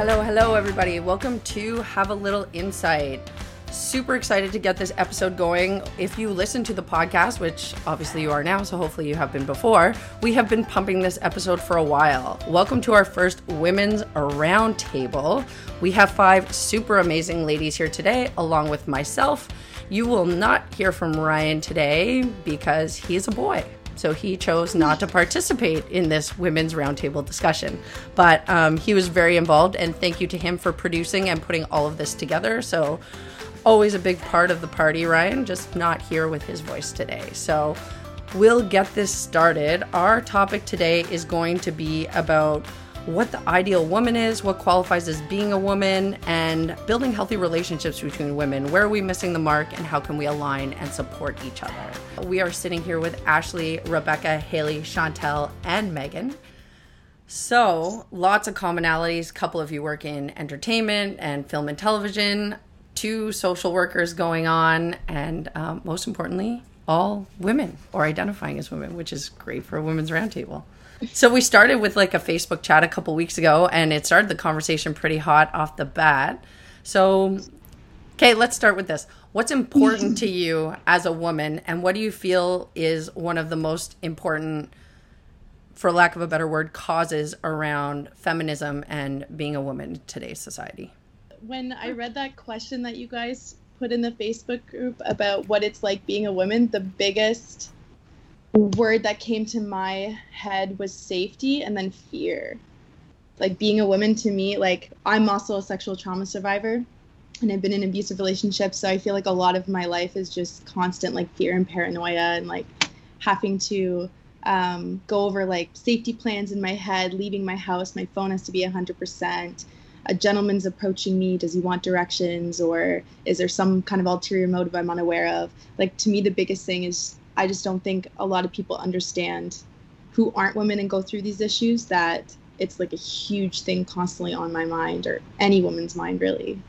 hello, hello, everybody. Welcome to Have a Little Insight. Super excited to get this episode going. If you listen to the podcast, which obviously you are now, so hopefully you have been before, we have been pumping this episode for a while. Welcome to our first Women's Roundtable. We have five super amazing ladies here today, along with myself. You will not hear from Ryan today because he is a boy so he chose not to participate in this women's roundtable discussion. But um, he was very involved, and thank you to him for producing and putting all of this together. So, always a big part of the party, Ryan, just not here with his voice today. So, we'll get this started. Our topic today is going to be about what the ideal woman is, what qualifies as being a woman, and building healthy relationships between women. Where are we missing the mark, and how can we align and support each other? We are sitting here with Ashley, Rebecca, Haley, Chantel, and Megan. So, lots of commonalities. A couple of you work in entertainment and film and television, two social workers going on, and um, most importantly, all women or identifying as women, which is great for a women's roundtable so we started with like a Facebook chat a couple weeks ago, and it started the conversation pretty hot off the bat. So, okay, let's start with this. What's important to you as a woman, and what do you feel is one of the most important, for lack of a better word, causes around feminism and being a woman in today's society? When I read that question that you guys put in the Facebook group about what it's like being a woman, the biggest word that came to my head was safety and then fear. Like being a woman to me, like I'm also a sexual trauma survivor and I've been in abusive relationships. So I feel like a lot of my life is just constant like fear and paranoia and like having to um, go over like safety plans in my head, leaving my house. My phone has to be 100%. A gentleman's approaching me. Does he want directions or is there some kind of ulterior motive I'm unaware of? Like to me, the biggest thing is I just don't think a lot of people understand who aren't women and go through these issues that it's like a huge thing constantly on my mind or any woman's mind really.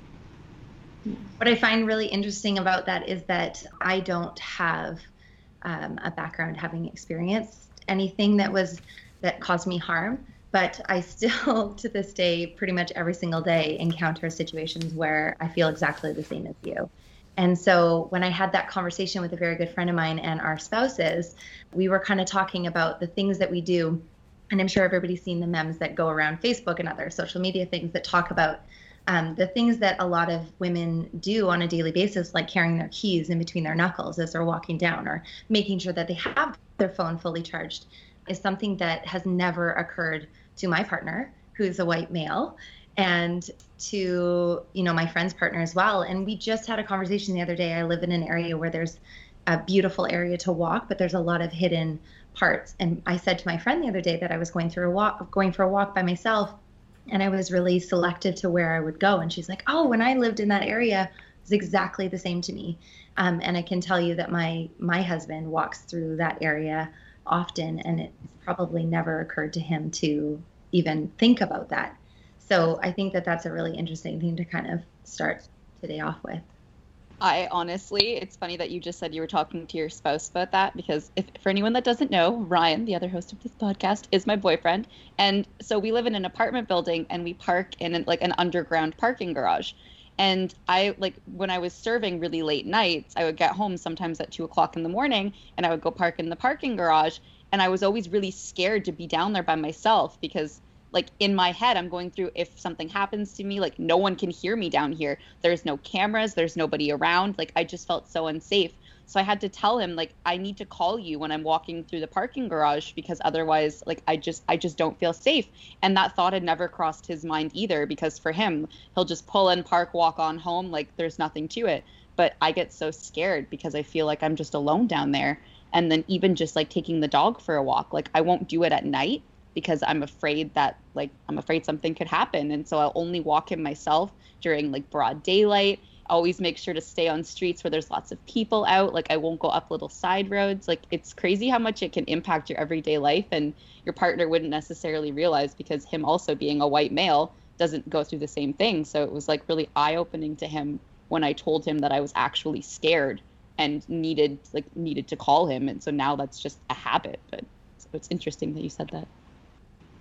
What I find really interesting about that is that I don't have um, a background having experienced anything that was that caused me harm, but I still to this day, pretty much every single day, encounter situations where I feel exactly the same as you. And so when I had that conversation with a very good friend of mine and our spouses, we were kind of talking about the things that we do. And I'm sure everybody's seen the memes that go around Facebook and other social media things that talk about um, the things that a lot of women do on a daily basis, like carrying their keys in between their knuckles as they're walking down or making sure that they have their phone fully charged, is something that has never occurred to my partner, who's a white male and to you know my friend's partner as well. And we just had a conversation the other day. I live in an area where there's a beautiful area to walk but there's a lot of hidden parts. And i said to my friend the other day that i was going through a walk going for a walk by myself and i was really selective to where i would go. And she's like oh when i lived in that area it was exactly the same to me. Um, and i can tell you that my my husband walks through that area often and it probably never occurred to him to even think about that so I think that that's a really interesting thing to kind of start today off with. I honestly, it's funny that you just said you were talking to your spouse about that because if for anyone that doesn't know, Ryan, the other host of this podcast, is my boyfriend, and so we live in an apartment building and we park in an, like an underground parking garage. And I like when I was serving really late nights, I would get home sometimes at two o'clock in the morning, and I would go park in the parking garage, and I was always really scared to be down there by myself because like in my head i'm going through if something happens to me like no one can hear me down here. There's no cameras. There's nobody around. Like i just felt so unsafe. So i had to tell him like i need to call you when i'm walking through the parking garage because otherwise like i just i just don't feel safe. And that thought had never crossed his mind either because for him he'll just pull in park walk on home like there's nothing to it. But i get so scared because i feel like i'm just alone down there. And then even just like taking the dog for a walk like i won't do it at night because I'm afraid that like I'm afraid something could happen. And so I'll only walk him myself during like broad daylight. Always make sure to stay on streets where there's lots of people out. Like I won't go up little side roads. Like it's crazy how much it can impact your everyday life. And your partner wouldn't necessarily realize because him also being a white male doesn't go through the same thing. So it was like really eye opening to him when I told him that I was actually scared and needed like needed to call him. And so now that's just a habit. But so it's interesting that you said that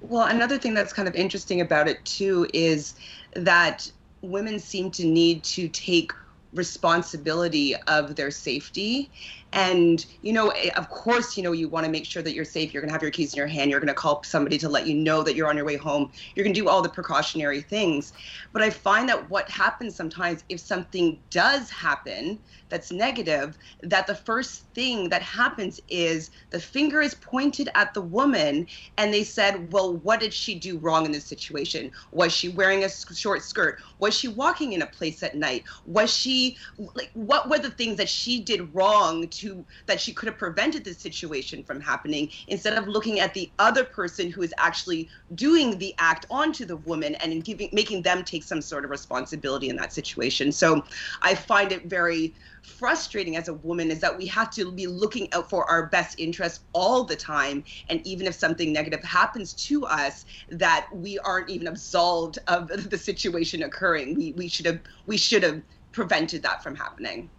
Well, another thing that's kind of interesting about it too is that women seem to need to take responsibility of their safety and you know eh, of course you know you want to make sure that you're safe you're going to have your keys in your hand you're going to call somebody to let you know that you're on your way home you're going to do all the precautionary things. But i find that what happens sometimes if something does happen that's negative that the first thing that happens is the finger is pointed at the woman and they said well what did she do wrong in this situation? Was she wearing a short skirt? Was she walking in a place at night? Was she like what were the things that she did wrong to that she could have prevented this situation from happening instead of looking at the other person who is actually doing the act onto the woman and giving making them take some sort of responsibility in that situation. So i find it very frustrating as a woman is that we have to be looking out for our best interests all the time. And even if something negative happens to us that we aren't even absolved of the situation occurring. We, we should have we should have prevented that from happening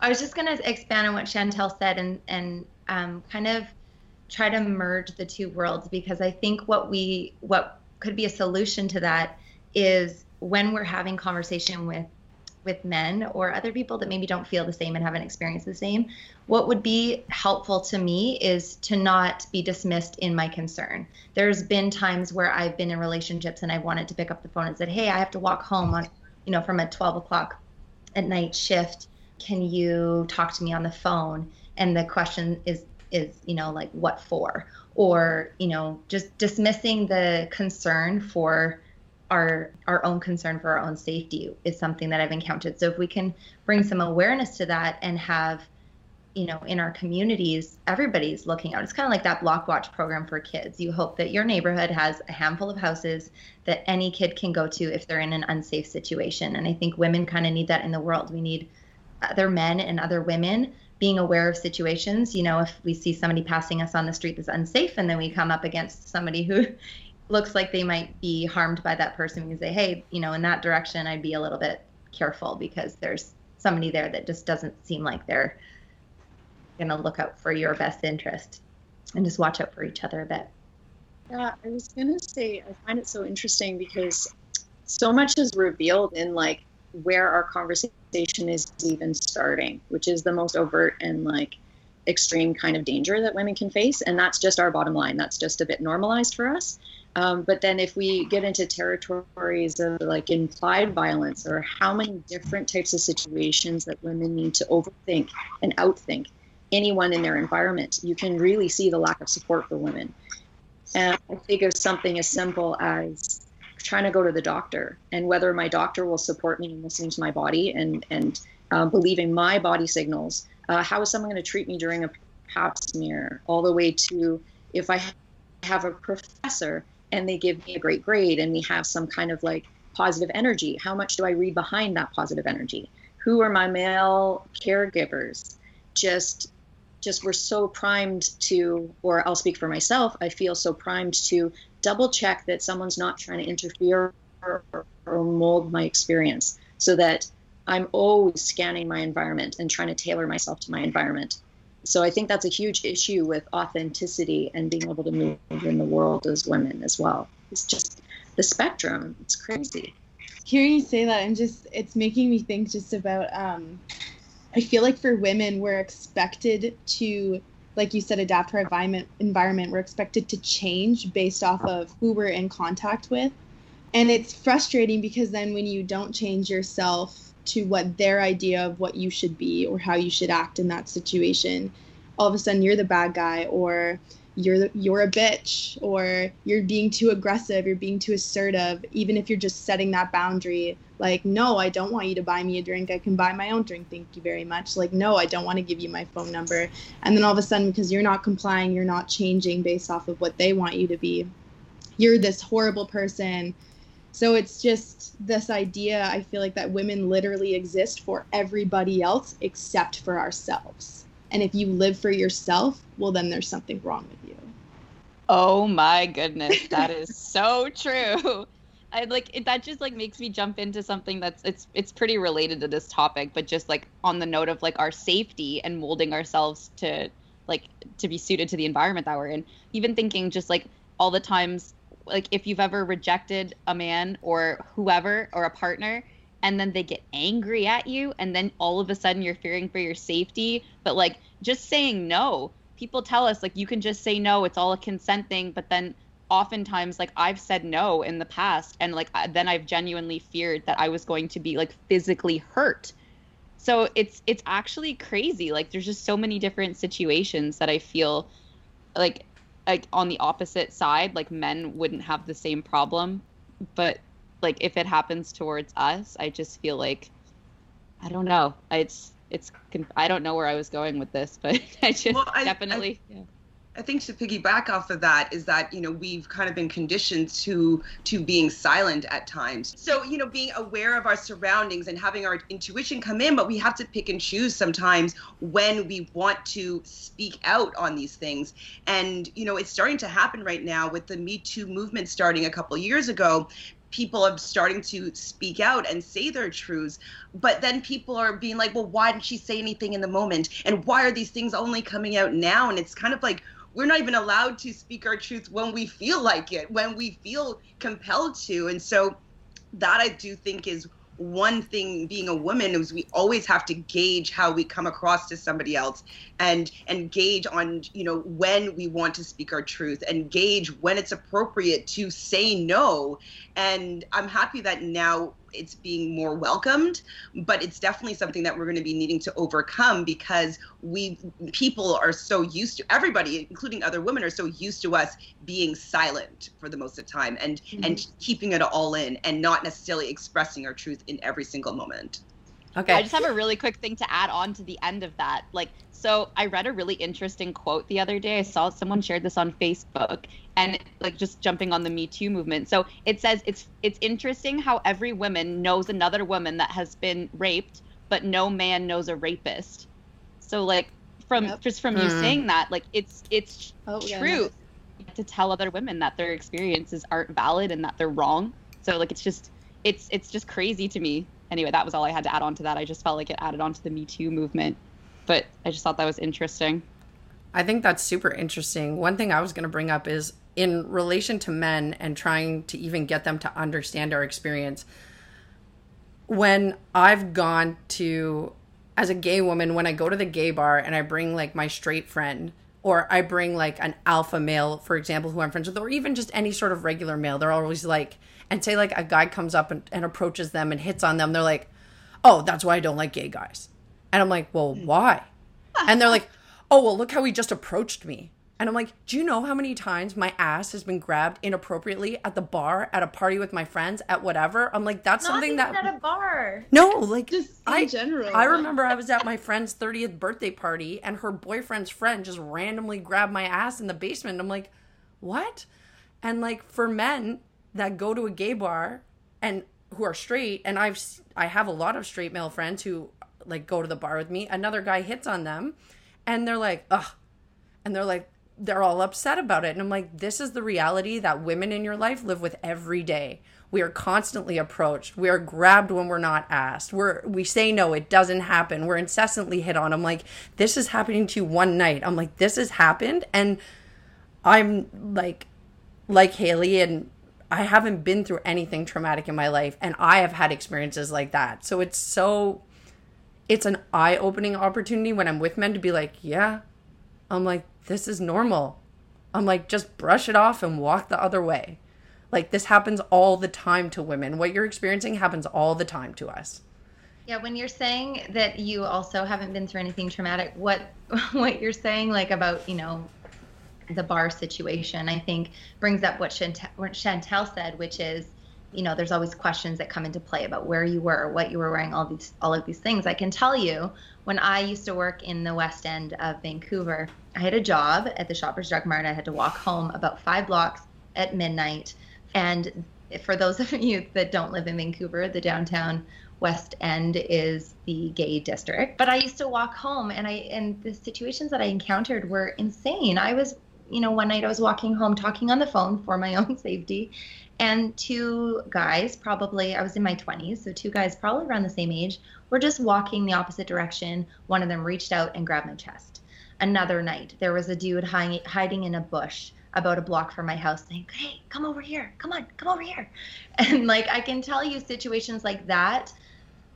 i was just going to expand on what chantel said and and um, kind of try to merge the two worlds because i think what we what could be a solution to that is when we're having conversation with with men or other people that maybe don't feel the same and haven't experienced the same, what would be helpful to me is to not be dismissed in my concern. There's been times where I've been in relationships and I wanted to pick up the phone and said, "Hey, I have to walk home on, you know, from a 12 o'clock at night shift. Can you talk to me on the phone?" And the question is, is you know, like what for? Or you know, just dismissing the concern for our our own concern for our own safety is something that I've encountered. So if we can bring some awareness to that and have you know in our communities everybody's looking out it's kind of like that block watch program for kids you hope that your neighborhood has a handful of houses that any kid can go to if they're in an unsafe situation and i think women kind of need that in the world we need other men and other women being aware of situations you know if we see somebody passing us on the street that's unsafe and then we come up against somebody who looks like they might be harmed by that person, we can say, hey, you know, in that direction, I'd be a little bit careful because there's somebody there that just doesn't seem like they're going to look out for your best interest and just watch out for each other a bit. Yeah, I was going to say, I find it so interesting because so much is revealed in like where our conversation is even starting, which is the most overt and like extreme kind of danger that women can face. And that's just our bottom line. That's just a bit normalized for us. Um, but then if we get into territories of like implied violence or how many different types of situations that women need to overthink and outthink anyone in their environment, you can really see the lack of support for women. And I think of something as simple as trying to go to the doctor and whether my doctor will support me in listening to my body and, and uh, believing my body signals. Uh, how is someone going to treat me during a pap smear? All the way to if I have a professor and they give me a great grade and we have some kind of like positive energy how much do i read behind that positive energy who are my male caregivers just just we're so primed to or i'll speak for myself i feel so primed to double check that someone's not trying to interfere or, or mold my experience so that i'm always scanning my environment and trying to tailor myself to my environment so I think that's a huge issue with authenticity and being able to move in the world as women as well. It's just the spectrum. It's crazy. Hearing you say that and just it's making me think just about um I feel like for women we're expected to like you said adapt our environment environment. We're expected to change based off of who we're in contact with. And it's frustrating because then when you don't change yourself to what their idea of what you should be or how you should act in that situation all of a sudden you're the bad guy or you're you're a bitch or you're being too aggressive you're being too assertive even if you're just setting that boundary. Like no i don't want you to buy me a drink. I can buy my own drink. Thank you very much. Like no i don't want to give you my phone number. And then all of a sudden because you're not complying you're not changing based off of what they want you to be you're this horrible person. So it's just this idea, I feel like that women literally exist for everybody else except for ourselves. And if you live for yourself, well, then there's something wrong with you. Oh my goodness, that is so true. I like it, that just like makes me jump into something that's it's it's pretty related to this topic, but just like on the note of like our safety and molding ourselves to like to be suited to the environment that we're in. Even thinking just like all the times like if you've ever rejected a man or whoever or a partner and then they get angry at you and then all of a sudden you're fearing for your safety. But like just saying no. People tell us like you can just say no it's all a consent thing. But then oftentimes like i've said no in the past and like then i've genuinely feared that i was going to be like physically hurt. So it's it's actually crazy. Like there's just so many different situations that i feel like like on the opposite side like men wouldn't have the same problem. But like if it happens towards us i just feel like i don't know it's it's i don't know where i was going with this but i just well, I, definitely I, yeah. I think to piggyback off of that is that you know we've kind of been conditioned to to being silent at times. So you know being aware of our surroundings and having our intuition come in, but we have to pick and choose sometimes when we want to speak out on these things. And you know it's starting to happen right now with the Me Too movement starting a couple years ago people are starting to speak out and say their truths but then people are being like well why didn't she say anything in the moment and why are these things only coming out now and it's kind of like we're not even allowed to speak our truth when we feel like it, when we feel compelled to. And so that I do think is one thing being a woman is we always have to gauge how we come across to somebody else and and gauge on you know when we want to speak our truth and gauge when it's appropriate to say no. And i'm happy that now it's being more welcomed but it's definitely something that we're going to be needing to overcome because we people are so used to everybody including other women are so used to us being silent for the most of the time and mm-hmm. and keeping it all in and not necessarily expressing our truth in every single moment okay i just have a really quick thing to add on to the end of that like so I read a really interesting quote the other day. I saw someone shared this on Facebook and like just jumping on the Me Too movement. So it says it's it's interesting how every woman knows another woman that has been raped, but no man knows a rapist. So like from yep. just from mm. you saying that, like it's it's oh, true yeah, to tell other women that their experiences aren't valid and that they're wrong. So like it's just it's it's just crazy to me. Anyway, that was all I had to add on to that. I just felt like it added on to the Me Too movement but I just thought that was interesting. I think that's super interesting. One thing I was going to bring up is in relation to men and trying to even get them to understand our experience. When I've gone to, as a gay woman, when I go to the gay bar and I bring like my straight friend, or I bring like an alpha male, for example, who I'm friends with, or even just any sort of regular male, they're always like, and say like a guy comes up and, and approaches them and hits on them, they're like, oh, that's why I don't like gay guys and I'm like, well, hmm. why? And they're like, oh, well, look how he just approached me. And I'm like, do you know how many times my ass has been grabbed inappropriately at the bar, at a party with my friends, at whatever? I'm like, that's Not something that at a bar. No, like just in I, general. I remember I was at my friend's 30th birthday party, and her boyfriend's friend just randomly grabbed my ass in the basement. I'm like, what? And like for men that go to a gay bar and who are straight, and I've I have a lot of straight male friends who like go to the bar with me. Another guy hits on them and they're like, ugh. And they're like, they're all upset about it. And I'm like, this is the reality that women in your life live with every day. We are constantly approached. We are grabbed when we're not asked. We're we say no, it doesn't happen. We're incessantly hit on. I'm like, this is happening to you one night. I'm like, this has happened. And I'm like like Haley and I haven't been through anything traumatic in my life and I have had experiences like that. So it's so it's an eye opening opportunity when I'm with men to be like, yeah, I'm like, this is normal. I'm like, just brush it off and walk the other way. Like, this happens all the time to women. What you're experiencing happens all the time to us. Yeah, when you're saying that you also haven't been through anything traumatic, what what you're saying like about, you know, the bar situation, I think brings up what Chantel, what Chantel said, which is you know there's always questions that come into play about where you were what you were wearing all these all of these things. I can tell you when i used to work in the west end of vancouver i had a job at the shoppers drug mart. I had to walk home about five blocks at midnight. And for those of you that don't live in vancouver the downtown west end is the gay district. But i used to walk home and i and the situations that i encountered were insane. I was you know one night i was walking home talking on the phone for my own safety and two guys, probably, I was in my 20s, so two guys, probably around the same age, were just walking the opposite direction. One of them reached out and grabbed my chest. Another night, there was a dude hiding in a bush about a block from my house saying, Hey, come over here. Come on, come over here. And like, I can tell you situations like that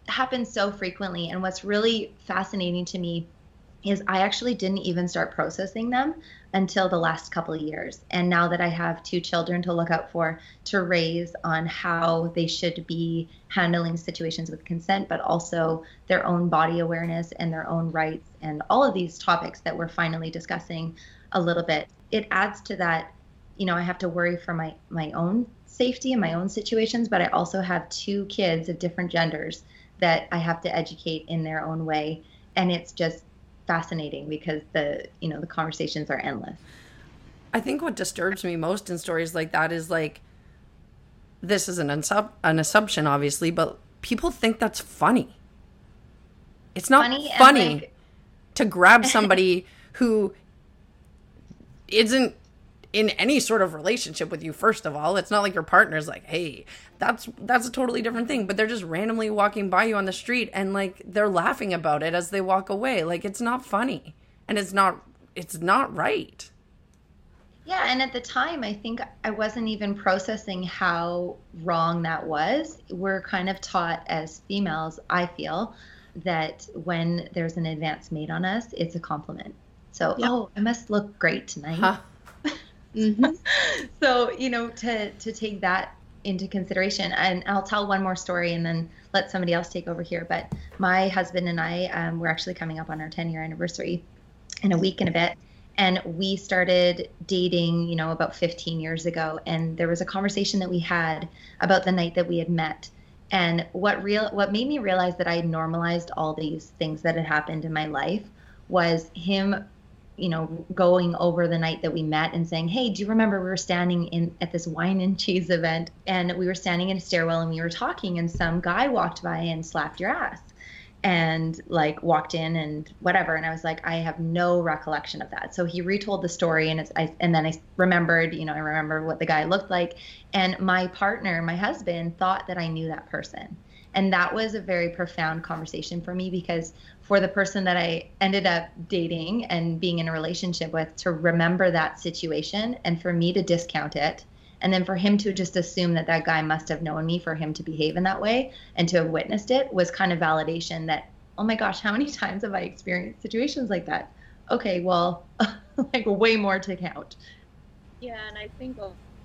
happen so frequently. And what's really fascinating to me is I actually didn't even start processing them until the last couple of years. And now that I have two children to look out for, to raise on how they should be handling situations with consent, but also their own body awareness and their own rights, and all of these topics that we're finally discussing a little bit, it adds to that. You know, I have to worry for my my own safety and my own situations, but I also have two kids of different genders that I have to educate in their own way, and it's just fascinating because the you know the conversations are endless. I think what disturbs me most in stories like that is like this is an unsub- an assumption obviously, but people think that's funny. It's not funny, funny like... to grab somebody who isn't in any sort of relationship with you first of all. It's not like your partner's like hey that's that's a totally different thing but they're just randomly walking by you on the street and like they're laughing about it as they walk away. Like it's not funny and it's not it's not right. Yeah and at the time i think i wasn't even processing how wrong that was. We're kind of taught as females i feel that when there's an advance made on us it's a compliment. So yep. oh i must look great tonight. Huh Mm-hmm. so you know to to take that into consideration and i'll tell one more story and then let somebody else take over here but my husband and i um, we're actually coming up on our 10 year anniversary in a week and a bit and we started dating you know about 15 years ago and there was a conversation that we had about the night that we had met and what real what made me realize that i had normalized all these things that had happened in my life was him you know, going over the night that we met and saying, "Hey, do you remember we were standing in at this wine and cheese event and we were standing in a stairwell and we were talking and some guy walked by and slapped your ass." And like walked in and whatever, and I was like, I have no recollection of that. So he retold the story, and it's, I, and then I remembered, you know, I remember what the guy looked like, and my partner, my husband, thought that I knew that person, and that was a very profound conversation for me because for the person that I ended up dating and being in a relationship with to remember that situation and for me to discount it. And then for him to just assume that that guy must have known me for him to behave in that way and to have witnessed it was kind of validation that, oh my gosh, how many times have I experienced situations like that? Okay, well, like way more to count. Yeah, and I think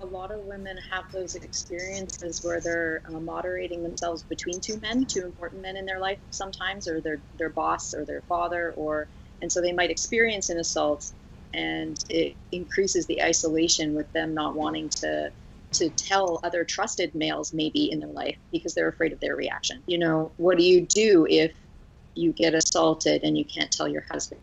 lot of women have those experiences where they're uh, moderating themselves between two men, two important men in their life sometimes, or their their boss or their father, or and so they might experience an assault, and it increases the isolation with them not wanting to to tell other trusted males maybe in their life because they're afraid of their reaction. You know, what do you do if you get assaulted and you can't tell your husband?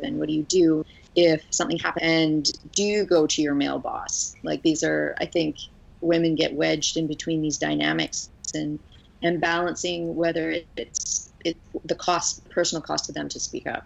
And what do you do if something happened do go to your male boss? Like these are i think women get wedged in between these dynamics and and balancing whether it's it the cost personal cost to them to speak up.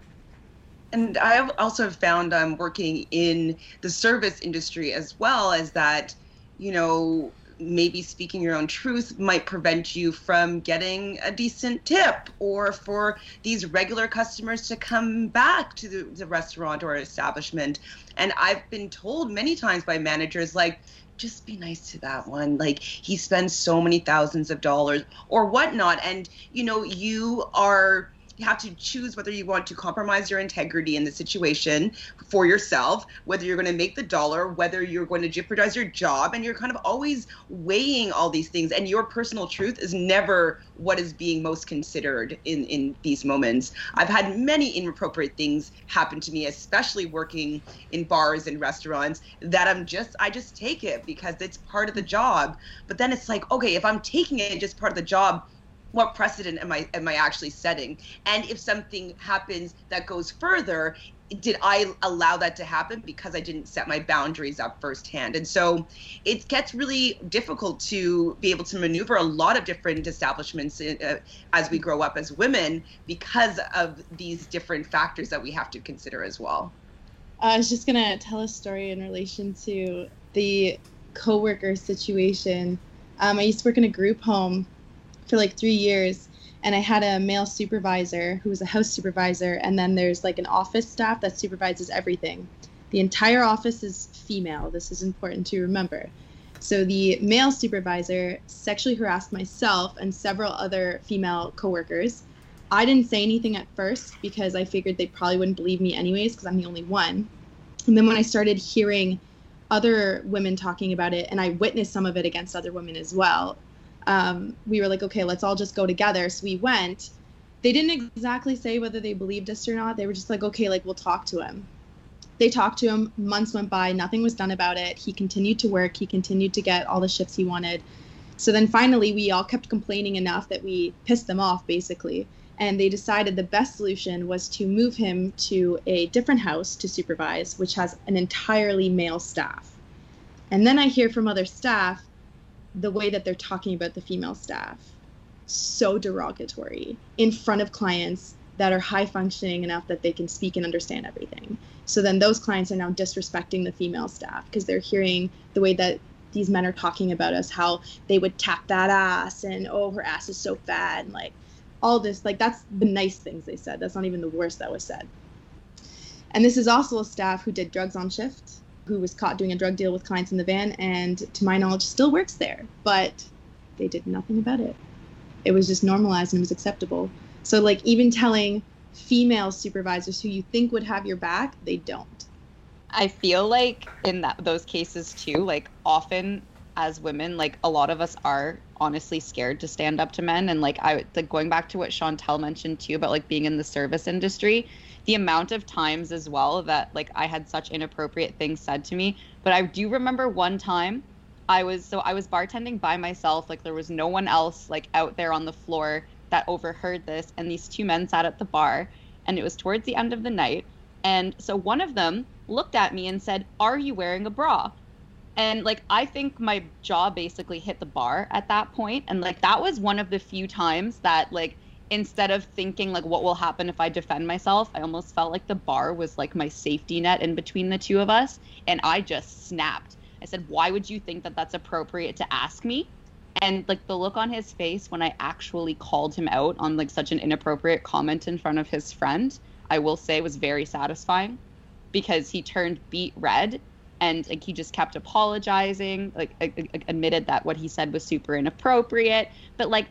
And i also have found i'm um, working in the service industry as well as that you know maybe speaking your own truth might prevent you from getting a decent tip or for these regular customers to come back to the, the restaurant or establishment. And I've been told many times by managers, like, just be nice to that one. Like he spends so many thousands of dollars or whatnot. And, you know, you are you have to choose whether you want to compromise your integrity in the situation for yourself, whether you're going to make the dollar, whether you're going to jeopardize your job, and you're kind of always weighing all these things. And your personal truth is never what is being most considered in in these moments. I've had many inappropriate things happen to me, especially working in bars and restaurants, that I'm just I just take it because it's part of the job. But then it's like, okay, if I'm taking it just part of the job, what precedent am I am I actually setting? And if something happens that goes further, did I allow that to happen because I didn't set my boundaries up firsthand? And so it gets really difficult to be able to maneuver a lot of different establishments in, uh, as we grow up as women because of these different factors that we have to consider as well. I was just gonna tell a story in relation to the coworker situation. Um, I used to work in a group home for like three years and I had a male supervisor who was a house supervisor, and then there's like an office staff that supervises everything. The entire office is female. This is important to remember. So the male supervisor sexually harassed myself and several other female coworkers. I didn't say anything at first because I figured they probably wouldn't believe me anyways because I'm the only one. And then when I started hearing other women talking about it, and I witnessed some of it against other women as well, um, we were like, okay, let's all just go together. So we went. They didn't exactly say whether they believed us or not. They were just like, okay, like we'll talk to him. They talked to him. Months went by. Nothing was done about it. He continued to work. He continued to get all the shifts he wanted. So then finally, we all kept complaining enough that we pissed them off, basically and they decided the best solution was to move him to a different house to supervise, which has an entirely male staff. And then I hear from other staff the way that they're talking about the female staff so derogatory in front of clients that are high functioning enough that they can speak and understand everything. So then those clients are now disrespecting the female staff because they're hearing the way that these men are talking about us, how they would tap that ass and oh her ass is so fat and like all this like that's the nice things they said. That's not even the worst that was said. And this is also a staff who did drugs on shift who was caught doing a drug deal with clients in the van and to my knowledge still works there. But they did nothing about it. It was just normalized and it was acceptable. So like even telling female supervisors who you think would have your back they don't. I feel like in that those cases too like often as women like a lot of us are honestly scared to stand up to men. And like i like going back to what chantel mentioned too about like being in the service industry the amount of times as well that like i had such inappropriate things said to me. But i do remember one time i was so i was bartending by myself like there was no one else like out there on the floor that overheard this and these two men sat at the bar and it was towards the end of the night and so one of them looked at me and said are you wearing a bra? And like i think my jaw basically hit the bar at that point and like that was one of the few times that like instead of thinking like what will happen if i defend myself i almost felt like the bar was like my safety net in between the two of us and i just snapped. I said why would you think that that's appropriate to ask me? And like the look on his face when i actually called him out on like such an inappropriate comment in front of his friend i will say was very satisfying because he turned beet red and like he just kept apologizing like admitted that what he said was super inappropriate. But like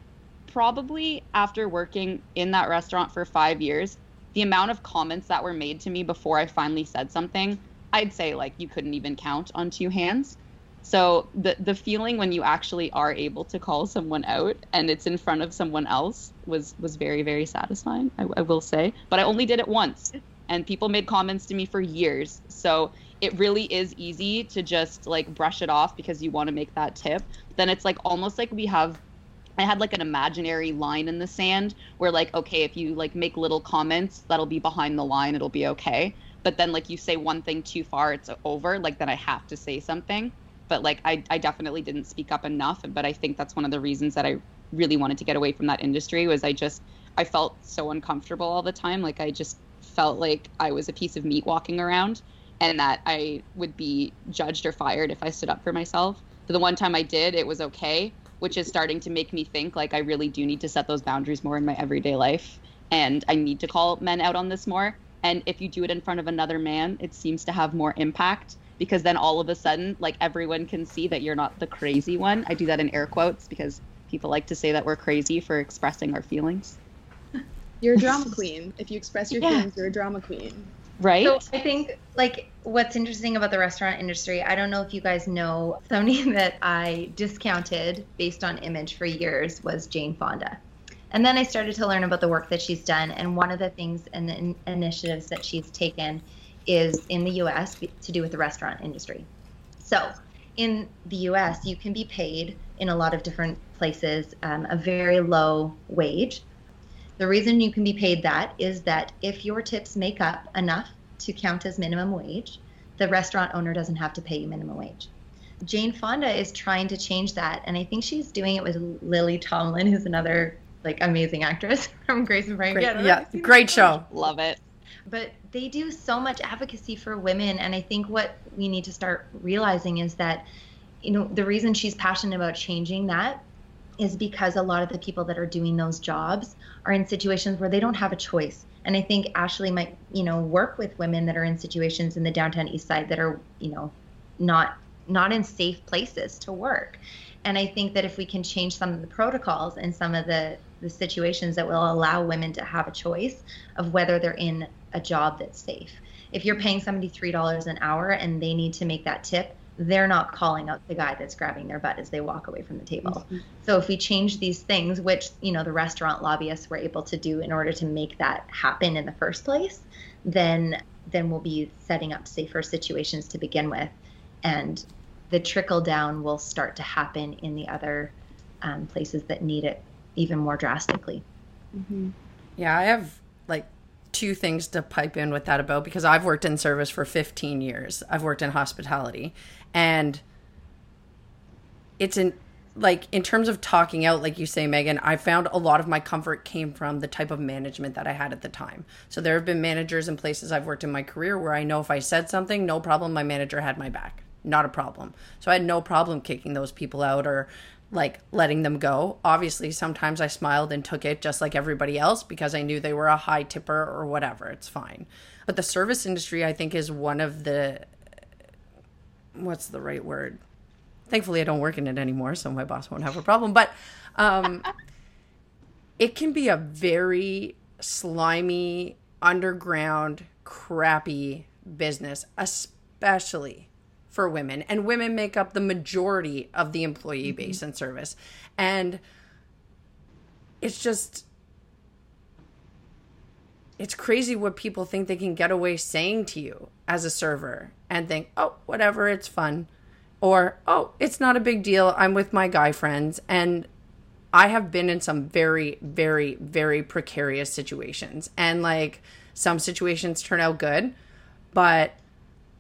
probably after working in that restaurant for 5 years the amount of comments that were made to me before I finally said something I'd say like you couldn't even count on two hands. So the the feeling when you actually are able to call someone out and it's in front of someone else was was very very satisfying I, I will say. But I only did it once and people made comments to me for years. So it really is easy to just like brush it off because you want to make that tip. Then it's like almost like we have I had like an imaginary line in the sand where like okay, if you like make little comments, that'll be behind the line, it'll be okay. But then like you say one thing too far, it's over, like then I have to say something. But like I I definitely didn't speak up enough, but I think that's one of the reasons that I really wanted to get away from that industry was I just I felt so uncomfortable all the time, like I just felt like I was a piece of meat walking around and that I would be judged or fired if I stood up for myself. But the one time I did, it was okay, which is starting to make me think like I really do need to set those boundaries more in my everyday life. And I need to call men out on this more. And if you do it in front of another man, it seems to have more impact because then all of a sudden, like everyone can see that you're not the crazy one. I do that in air quotes because people like to say that we're crazy for expressing our feelings. You're a drama queen. If you express your yeah. feelings, you're a drama queen right? So I think like what's interesting about the restaurant industry, I don't know if you guys know somebody that I discounted based on image for years was Jane Fonda. And then I started to learn about the work that she's done. And one of the things and the in- initiatives that she's taken is in the US to do with the restaurant industry. So in the US, you can be paid in a lot of different places um, a very low wage the reason you can be paid that is that if your tips make up enough to count as minimum wage, the restaurant owner doesn't have to pay you minimum wage. Jane Fonda is trying to change that, and I think she's doing it with Lily Tomlin, who's another like amazing actress from Grace and Frankie. Great, yeah, great show. Love it. But they do so much advocacy for women, and I think what we need to start realizing is that, you know, the reason she's passionate about changing that is because a lot of the people that are doing those jobs are in situations where they don't have a choice. And I think Ashley might, you know, work with women that are in situations in the downtown east side that are, you know, not not in safe places to work. And I think that if we can change some of the protocols and some of the the situations that will allow women to have a choice of whether they're in a job that's safe. If you're paying somebody $3 an hour and they need to make that tip, they're not calling out the guy that's grabbing their butt as they walk away from the table. Mm-hmm. So if we change these things, which you know the restaurant lobbyists were able to do in order to make that happen in the first place, then then we'll be setting up safer situations to begin with, and the trickle down will start to happen in the other um, places that need it even more drastically. Mm-hmm. Yeah, I have like two things to pipe in with that about because I've worked in service for 15 years. I've worked in hospitality and it's in like in terms of talking out like you say Megan, I found a lot of my comfort came from the type of management that I had at the time. So there have been managers in places I've worked in my career where I know if I said something, no problem, my manager had my back. Not a problem. So I had no problem kicking those people out or like letting them go. Obviously, sometimes I smiled and took it just like everybody else because I knew they were a high tipper or whatever. It's fine. But the service industry, I think, is one of the what's the right word? Thankfully, I don't work in it anymore, so my boss won't have a problem. But um, it can be a very slimy, underground, crappy business, especially for women. And women make up the majority of the employee mm-hmm. base in service. And it's just it's crazy what people think they can get away saying to you as a server and think, oh, whatever, it's fun. Or, oh, it's not a big deal. I'm with my guy friends. And I have been in some very, very, very precarious situations. And like some situations turn out good, but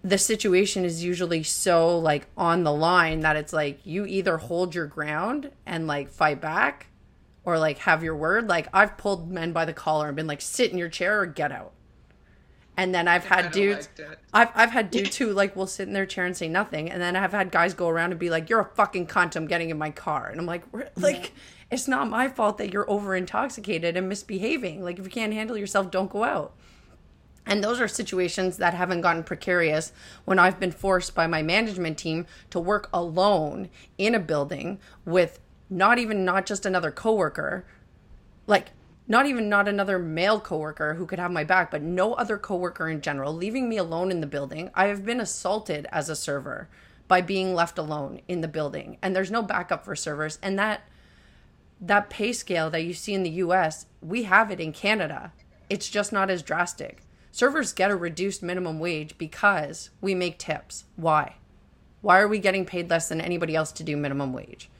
the situation is usually so like on the line that it's like you either hold your ground and like fight back or like have your word. Like I've pulled men by the collar and been like, sit in your chair or get out. And then I've had dudes, I've, I've had dudes who like will sit in their chair and say nothing. And then I've had guys go around and be like, you're a fucking cunt. I'm getting in my car. And I'm like, like, it's not my fault that you're over intoxicated and misbehaving. Like if you can't handle yourself, don't go out. And those are situations that haven't gotten precarious when I've been forced by my management team to work alone in a building with not even not just another coworker, like not even not another male coworker who could have my back, but no other coworker in general, leaving me alone in the building. I have been assaulted as a server by being left alone in the building, and there's no backup for servers. And that that pay scale that you see in the US, we have it in Canada. It's just not as drastic. Servers get a reduced minimum wage because we make tips. Why? Why are we getting paid less than anybody else to do minimum wage?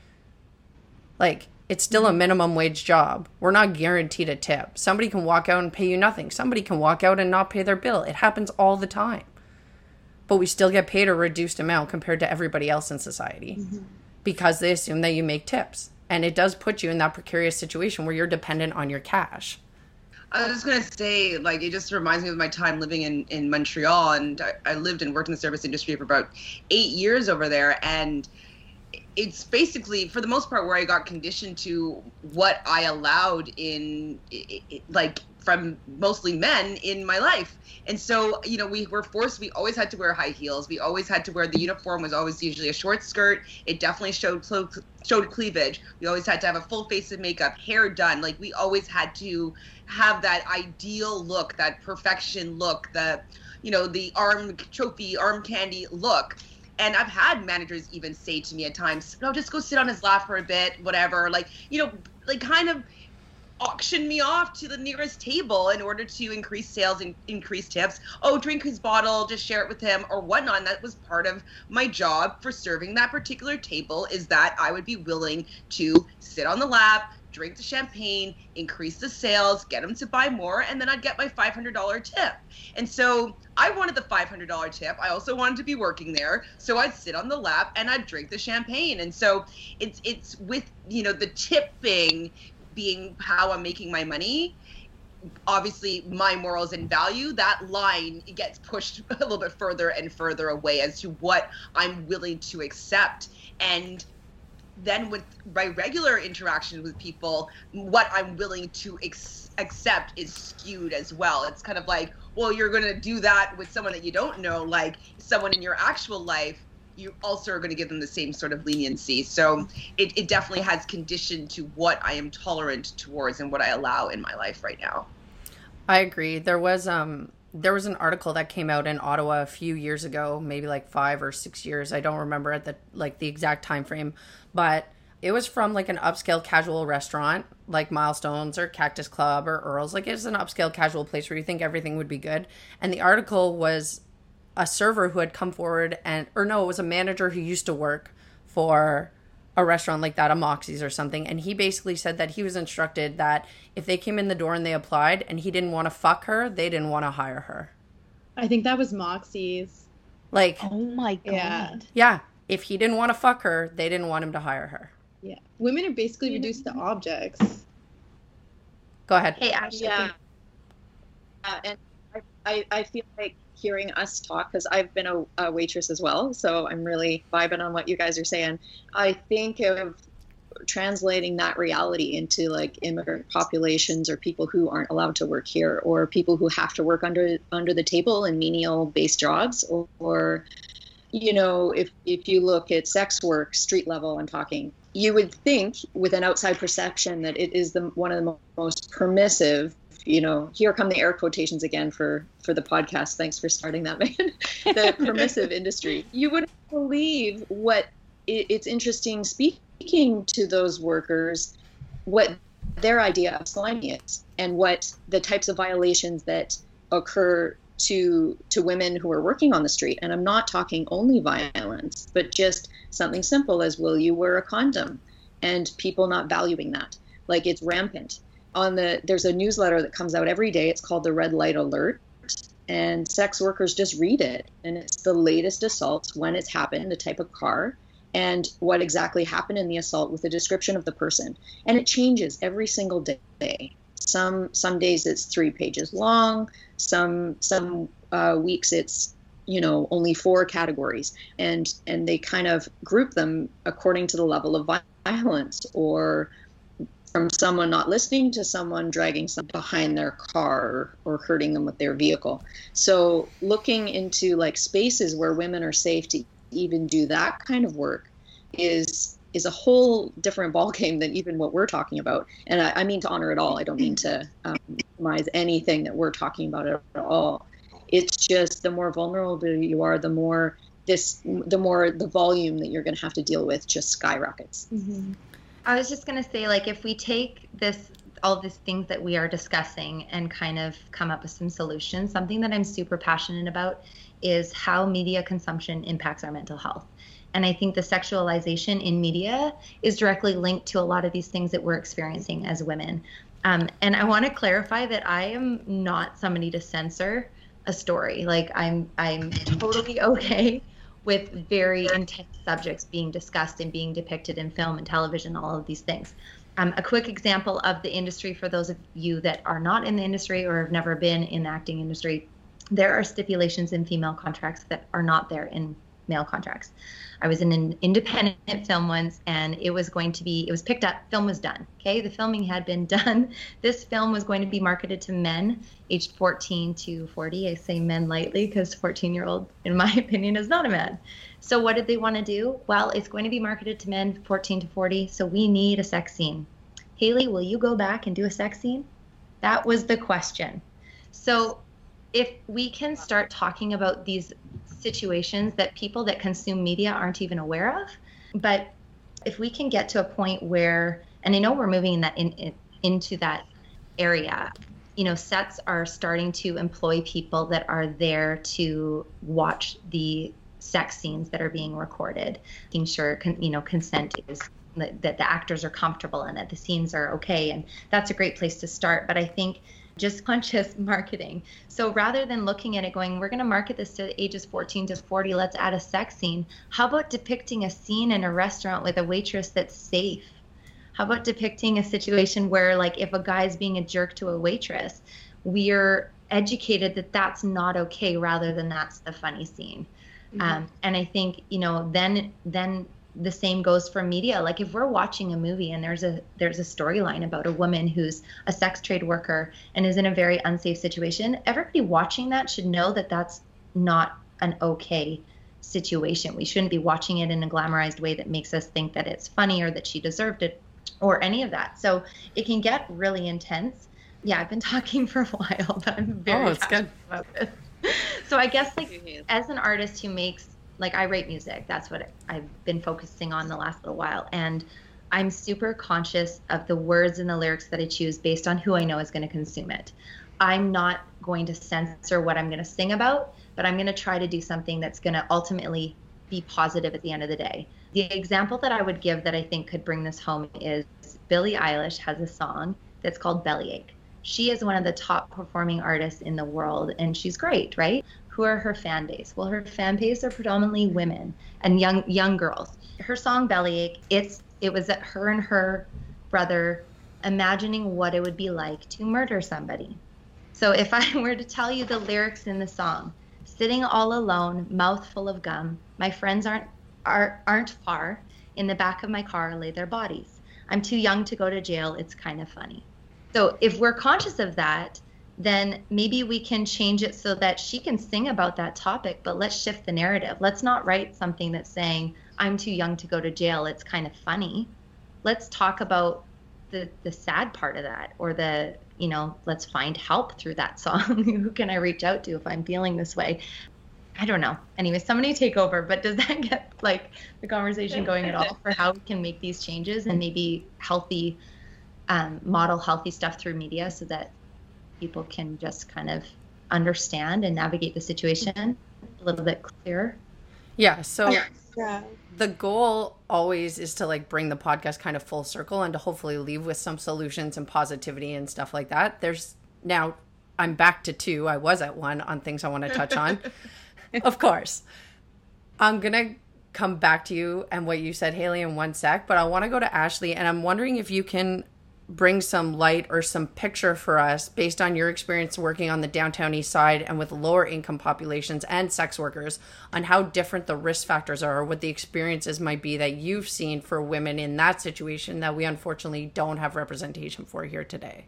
Like, it's still a minimum wage job. We're not guaranteed a tip. Somebody can walk out and pay you nothing. Somebody can walk out and not pay their bill. It happens all the time. But we still get paid a reduced amount compared to everybody else in society mm-hmm. because they assume that you make tips. And it does put you in that precarious situation where you're dependent on your cash. I was just gonna say, like, it just reminds me of my time living in in Montreal, and I, I lived and worked in the service industry for about eight years over there, and it's basically for the most part where I got conditioned to what I allowed in like from mostly men in my life. And so, you know, we were forced, we always had to wear high heels. We always had to wear the uniform was always usually a short skirt. It definitely showed showed cleavage. We always had to have a full face of makeup, hair done. Like we always had to have that ideal look, that perfection look, the you know, the arm trophy, arm candy look and I've had managers even say to me at times, "No, just go sit on his lap for a bit, whatever." Like, you know, like kind of auction me off to the nearest table in order to increase sales and increase tips. Oh, drink his bottle, just share it with him or whatnot. And that was part of my job for serving that particular table is that I would be willing to sit on the lap, drink the champagne, increase the sales, get them to buy more, and then I'd get my $500 tip. And so I wanted the $500 tip. I also wanted to be working there, so I'd sit on the lap and I'd drink the champagne. And so it's it's with you know the tipping being how I'm making my money. Obviously, my morals and value, that line gets pushed a little bit further and further away as to what I'm willing to accept. And then with my regular interaction with people, what I'm willing to ex- accept is skewed as well. It's kind of like, well, you're going to do that with someone that you don't know, like someone in your actual life. you also are going to give them the same sort of leniency. So it, it definitely has conditioned to what I am tolerant towards and what I allow in my life right now. I agree. There was um there was an article that came out in Ottawa a few years ago, maybe like 5 or 6 years. I don't remember at the like the exact time frame, but it was from like an upscale casual restaurant like Milestones or Cactus Club or Earl's. Like it's an upscale casual place where you think everything would be good. And the article was a server who had come forward and or no, it was a manager who used to work for a restaurant like that, a Moxie's or something, and he basically said that he was instructed that if they came in the door and they applied and he didn't want to fuck her, they didn't want to hire her. I think that was Moxie's. Like, Oh my god. Yeah. yeah, if he didn't want to fuck her, they didn't want him to hire her. Yeah. Women are basically reduced to objects. Go ahead. Hey, Ashley. Yeah. Uh, and I, I, I feel like hearing us talk because I've been a, a waitress as well, so I'm really vibing on what you guys are saying. I think of translating that reality into like immigrant populations or people who aren't allowed to work here or people who have to work under under the table in menial based jobs or, or you know if if you look at sex work street level i'm talking you would think with an outside perception that it is the one of the most permissive you know here come the air quotations again for for the podcast. Thanks for starting that man. The permissive industry. You wouldn't believe what it, it's interesting speaking to those workers what their idea of slimy is and what the types of violations that occur to to women who are working on the street. And i'm not talking only violence but just something simple as will you wear a condom and people not valuing that. Like it's rampant on the there's a newsletter that comes out every day. It's called the red light alert. And sex workers just read it. And it's the latest assaults when it's happened the type of car and what exactly happened in the assault with a description of the person. And it changes every single day. Some some days it's three pages long. Some some uh, weeks it's you know only four categories. And and they kind of group them according to the level of violence or from someone not listening to someone dragging someone behind their car or, hurting them with their vehicle. So looking into like spaces where women are safe to even do that kind of work is is a whole different ballgame than even what we're talking about. And I, I mean to honor it all. I don't mean to um, minimize anything that we're talking about at all. It's just the more vulnerable you are the more this the more the volume that you're going to have to deal with just skyrockets I was just gonna say, like, if we take this, all these things that we are discussing, and kind of come up with some solutions, something that I'm super passionate about is how media consumption impacts our mental health. And I think the sexualization in media is directly linked to a lot of these things that we're experiencing as women. Um, and I want to clarify that I am not somebody to censor a story. Like I'm, I'm totally okay with very intense subjects being discussed and being depicted in film and television, all of these things. Um, a quick example of the industry for those of you that are not in the industry or have never been in the acting industry, there are stipulations in female contracts that are not there in male contracts. I was in an independent film once and it was going to be, it was picked up, film was done. Okay, the filming had been done. This film was going to be marketed to men aged 14 to 40. I say men lightly because 14 year old, in my opinion, is not a man. So, what did they want to do? Well, it's going to be marketed to men 14 to 40. So, we need a sex scene. Haley, will you go back and do a sex scene? That was the question. So, if we can start talking about these situations that people that consume media aren't even aware of, but if we can get to a point where, and I know we're moving in that in, in, into that area, you know, sets are starting to employ people that are there to watch the sex scenes that are being recorded, making sure, con, you know, consent is that, that the actors are comfortable and that the scenes are okay, and that's a great place to start. But I think just conscious marketing. So rather than looking at it going, we're going to market this to ages 14 to 40, let's add a sex scene. How about depicting a scene in a restaurant with a waitress that's safe? How about depicting a situation where, like, if a guy's being a jerk to a waitress, we're educated that that's not okay rather than that's the funny scene. Mm-hmm. Um, and I think, you know, then, then the same goes for media like if we're watching a movie and there's a there's a storyline about a woman who's a sex trade worker and is in a very unsafe situation everybody watching that should know that that's not an okay situation. We shouldn't be watching it in a glamorized way that makes us think that it's funny or that she deserved it or any of that. So it can get really intense. Yeah, I've been talking for a while, but I'm very oh, it's good. about this. So I guess like as an artist who makes like I write music, that's what I've been focusing on the last little while and I'm super conscious of the words and the lyrics that I choose based on who I know is going to consume it. I'm not going to censor what I'm going to sing about, but I'm going to try to do something that's going to ultimately be positive at the end of the day. The example that I would give that I think could bring this home is Billie Eilish has a song that's called Bellyache. She is one of the top performing artists in the world and she's great, right? Who are her fan base? Well, her fan base are predominantly women and young young girls. Her song Bellyache, it's it was that her and her brother imagining what it would be like to murder somebody. So if I were to tell you the lyrics in the song, sitting all alone, mouth full of gum, my friends aren't are, aren't far. In the back of my car lay their bodies. I'm too young to go to jail. It's kind of funny. So if we're conscious of that, then maybe we can change it so that she can sing about that topic, but let's shift the narrative. Let's not write something that's saying, I'm too young to go to jail. It's kind of funny. Let's talk about the the sad part of that or the you know let's find help through that song who can i reach out to if i'm feeling this way i don't know anyway somebody take over but does that get like the conversation going at all for how we can make these changes and maybe healthy um, model healthy stuff through media so that people can just kind of understand and navigate the situation a little bit clearer yeah so yeah the goal always is to like bring the podcast kind of full circle and to hopefully leave with some solutions and positivity and stuff like that. There's now I'm back to two. I was at one on things I want to touch on. of course. I'm going to come back to you and what you said, Haley, in one sec, but I want to go to Ashley and I'm wondering if you can bring some light or some picture for us based on your experience working on the downtown east side and with lower income populations and sex workers on how different the risk factors are or what the experiences might be that you've seen for women in that situation that we unfortunately don't have representation for here today.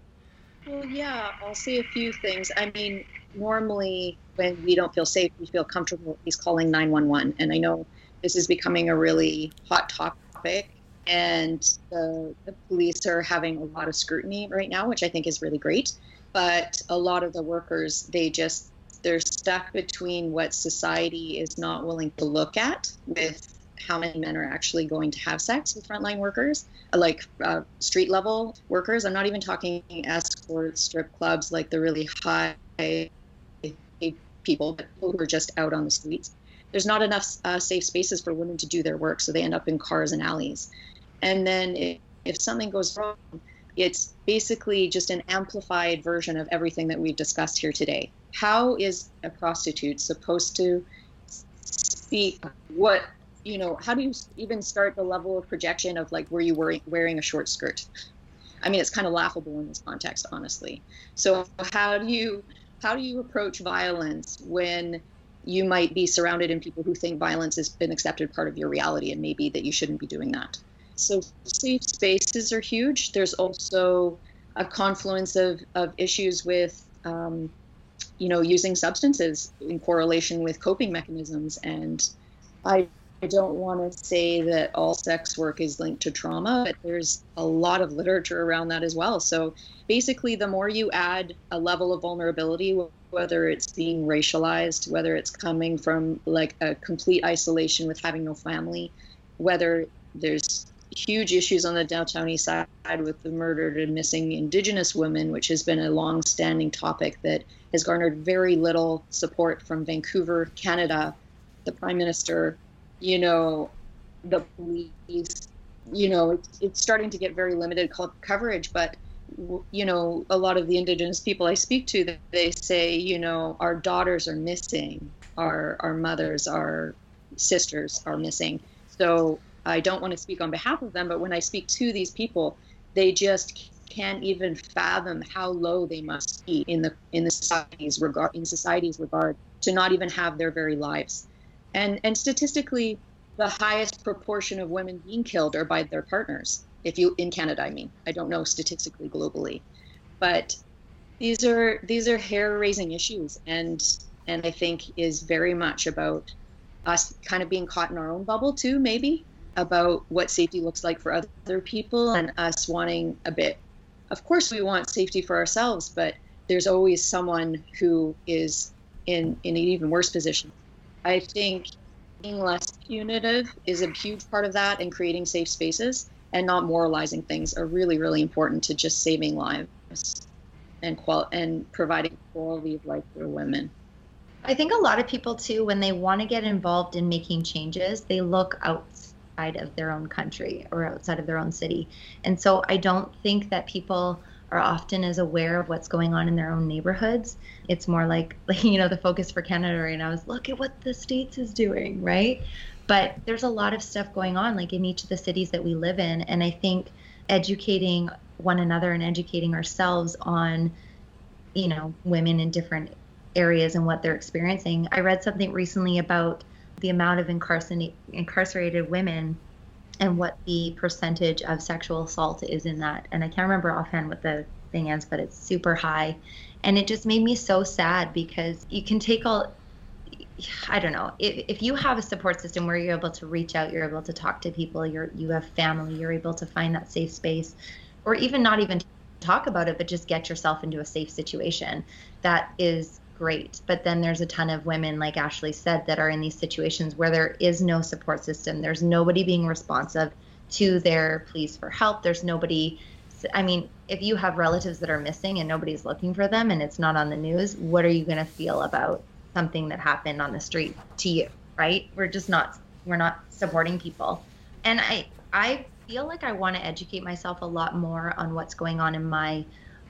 Well yeah i'll say a few things. I mean normally when we don't feel safe we feel comfortable he's calling 911 and i know this is becoming a really hot topic and the, the police are having a lot of scrutiny right now, which I think is really great. But a lot of the workers, they just they're stuck between what society is not willing to look at with how many men are actually going to have sex with frontline workers, like uh, street level workers. I'm not even talking escorts, strip clubs, like the really high people, but people who are just out on the streets. There's not enough uh, safe spaces for women to do their work, so they end up in cars and alleys. And then if, if something goes wrong, it's basically just an amplified version of everything that we've discussed here today. How is a prostitute supposed to speak what, you know, how do you even start the level of projection of like, were you wearing, wearing a short skirt? I mean, it's kind of laughable in this context, honestly. So how do you, how do you approach violence when you might be surrounded in people who think violence has been accepted part of your reality and maybe that you shouldn't be doing that? So safe spaces are huge. There's also a confluence of, of issues with, um, you know, using substances in correlation with coping mechanisms. And I, I don't want to say that all sex work is linked to trauma, but there's a lot of literature around that as well. So basically, the more you add a level of vulnerability, whether it's being racialized, whether it's coming from like a complete isolation with having no family, whether there's huge issues on the downtown east side with the murdered and missing indigenous women, which has been a long-standing topic that has garnered very little support from Vancouver, Canada, the prime minister, you know, the police. You know, it's, it's starting to get very limited co- coverage, but you know, a lot of the indigenous people I speak to, they say, you know, our daughters are missing, our our mothers, our sisters are missing. So I don't want to speak on behalf of them, but when I speak to these people, they just can't even fathom how low they must be in the in the society's regard in society's regard to not even have their very lives. And and statistically, the highest proportion of women being killed are by their partners. If you in Canada, I mean, I don't know statistically globally, but these are these are hair raising issues, and and I think is very much about us kind of being caught in our own bubble too, maybe about what safety looks like for other people and us wanting a bit. Of course, we want safety for ourselves, but there's always someone who is in, in an even worse position. I think being less punitive is a huge part of that and creating safe spaces and not moralizing things are really, really important to just saving lives and qual- and providing quality of life for women. I think a lot of people too, when they want to get involved in making changes, they look outside of their own country or outside of their own city. And so I don't think that people are often as aware of what's going on in their own neighborhoods. It's more like, you know, the focus for Canada right now is look at what the States is doing, right? But there's a lot of stuff going on, like in each of the cities that we live in. And I think educating one another and educating ourselves on, you know, women in different areas and what they're experiencing. I read something recently about the amount of incarcerated women and what the percentage of sexual assault is in that. And I can't remember offhand what the thing is, but it's super high. And it just made me so sad because you can take all, I don't know, if, if you have a support system where you're able to reach out, you're able to talk to people, you're, you have family, you're able to find that safe space, or even not even talk about it, but just get yourself into a safe situation. That is great. But then there's a ton of women, like Ashley said, that are in these situations where there is no support system. There's nobody being responsive to their pleas for help. There's nobody. I mean, if you have relatives that are missing and nobody's looking for them and it's not on the news, what are you going to feel about something that happened on the street to you, right? We're just not we're not supporting people. And I I feel like I want to educate myself a lot more on what's going on in my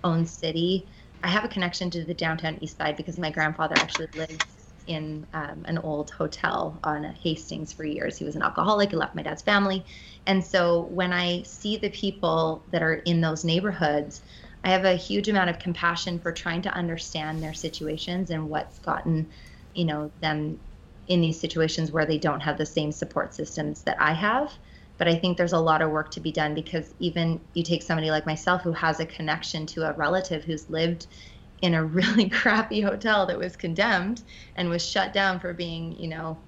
own city I have a connection to the downtown east side because my grandfather actually lived in um, an old hotel on Hastings for years. He was an alcoholic. He left my dad's family. And so when I see the people that are in those neighborhoods, I have a huge amount of compassion for trying to understand their situations and what's gotten, you know, them in these situations where they don't have the same support systems that I have. But I think there's a lot of work to be done because even you take somebody like myself who has a connection to a relative who's lived in a really crappy hotel that was condemned and was shut down for being, you know,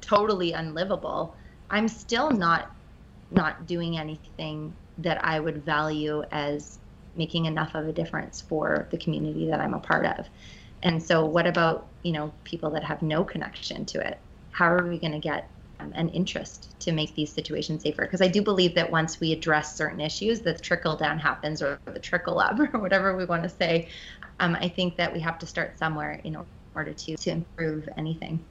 totally unlivable. I'm still not not doing anything that I would value as making enough of a difference for the community that I'm a part of. And so what about, you know, people that have no connection to it? How are we going to get an interest to make these situations safer. Because I do believe that once we address certain issues, the trickle down happens or the trickle up or whatever we want to say. Um, I think that we have to start somewhere in order to, to improve anything.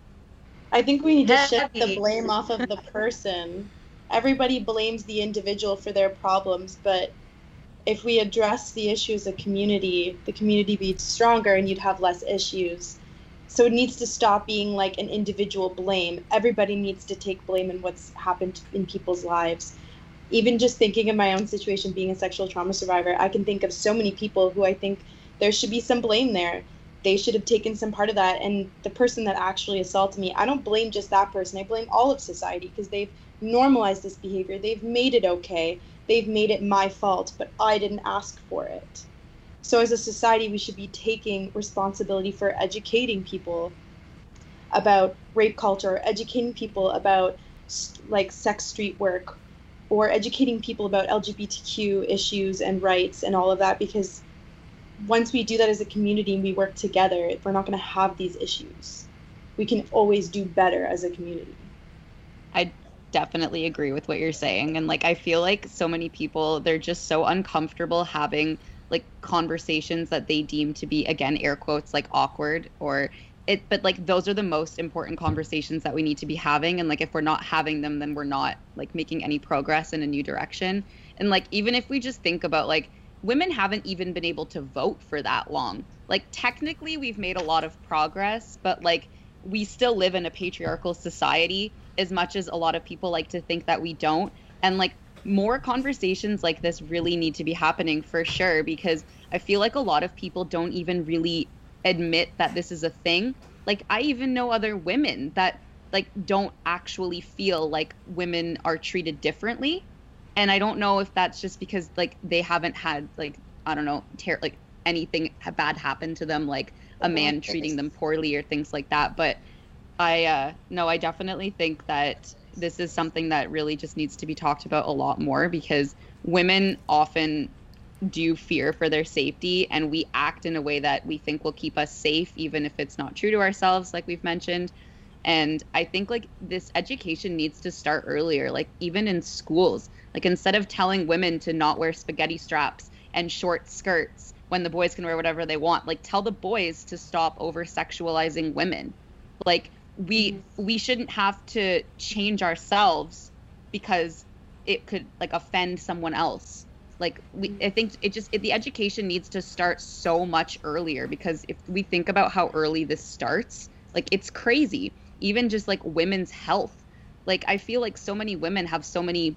I think we need to shift the blame off of the person. Everybody blames the individual for their problems, but if we address the issue as a community, the community be stronger and you'd have less issues. So it needs to stop being like an individual blame. Everybody needs to take blame in what's happened in people's lives. Even just thinking of my own situation being a sexual trauma survivor, I can think of so many people who I think there should be some blame there. They should have taken some part of that. And the person that actually assaulted me, I don't blame just that person. I blame all of society because they've normalized this behavior. They've made it okay. They've made it my fault, but I didn't ask for it. So, as a society, we should be taking responsibility for educating people about rape culture, educating people about like sex street work, or educating people about LGBTQ issues and rights and all of that. Because once we do that as a community and we work together, we're not going to have these issues. We can always do better as a community. I definitely agree with what you're saying. And like, I feel like so many people, they're just so uncomfortable having like conversations that they deem to be again air quotes like awkward or it but like those are the most important conversations that we need to be having. And like if we're not having them then we're not like making any progress in a new direction. And like even if we just think about like women haven't even been able to vote for that long. Like technically we've made a lot of progress but like we still live in a patriarchal society as much as a lot of people like to think that we don't. And like more conversations like this really need to be happening for sure because I feel like a lot of people don't even really admit that this is a thing. Like I even know other women that like don't actually feel like women are treated differently. And I don't know if that's just because like they haven't had like I don't know, ter- like anything bad happen to them like a man treating them poorly or things like that, but I uh, no, I definitely think that this is something that really just needs to be talked about a lot more because women often do fear for their safety and we act in a way that we think will keep us safe even if it's not true to ourselves like we've mentioned. And i think like this education needs to start earlier like even in schools. Like instead of telling women to not wear spaghetti straps and short skirts when the boys can wear whatever they want like tell the boys to stop over sexualizing women. Like we mm-hmm. we shouldn't have to change ourselves because it could like offend someone else. Like we mm-hmm. i think it just it, the education needs to start so much earlier because if we think about how early this starts like it's crazy. Even just like women's health. Like i feel like so many women have so many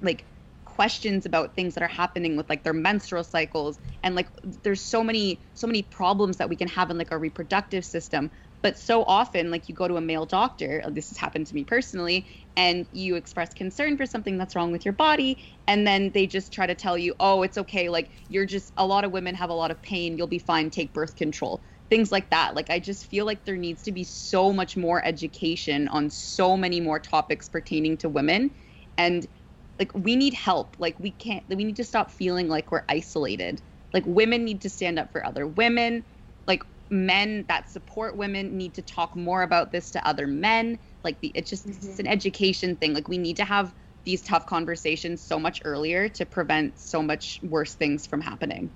like questions about things that are happening with like their menstrual cycles. And like there's so many so many problems that we can have in like our reproductive system but so often, like you go to a male doctor, uh, this has happened to me personally, and you express concern for something that's wrong with your body, and then they just try to tell you, oh, it's okay. Like you're just, a lot of women have a lot of pain. You'll be fine. Take birth control. Things like that. Like I just feel like there needs to be so much more education on so many more topics pertaining to women. And like we need help. Like we can't, we need to stop feeling like we're isolated. Like women need to stand up for other women. Like men that support women need to talk more about this to other men like the it's just mm-hmm. it's an education thing like we need to have these tough conversations so much earlier to prevent so much worse things from happening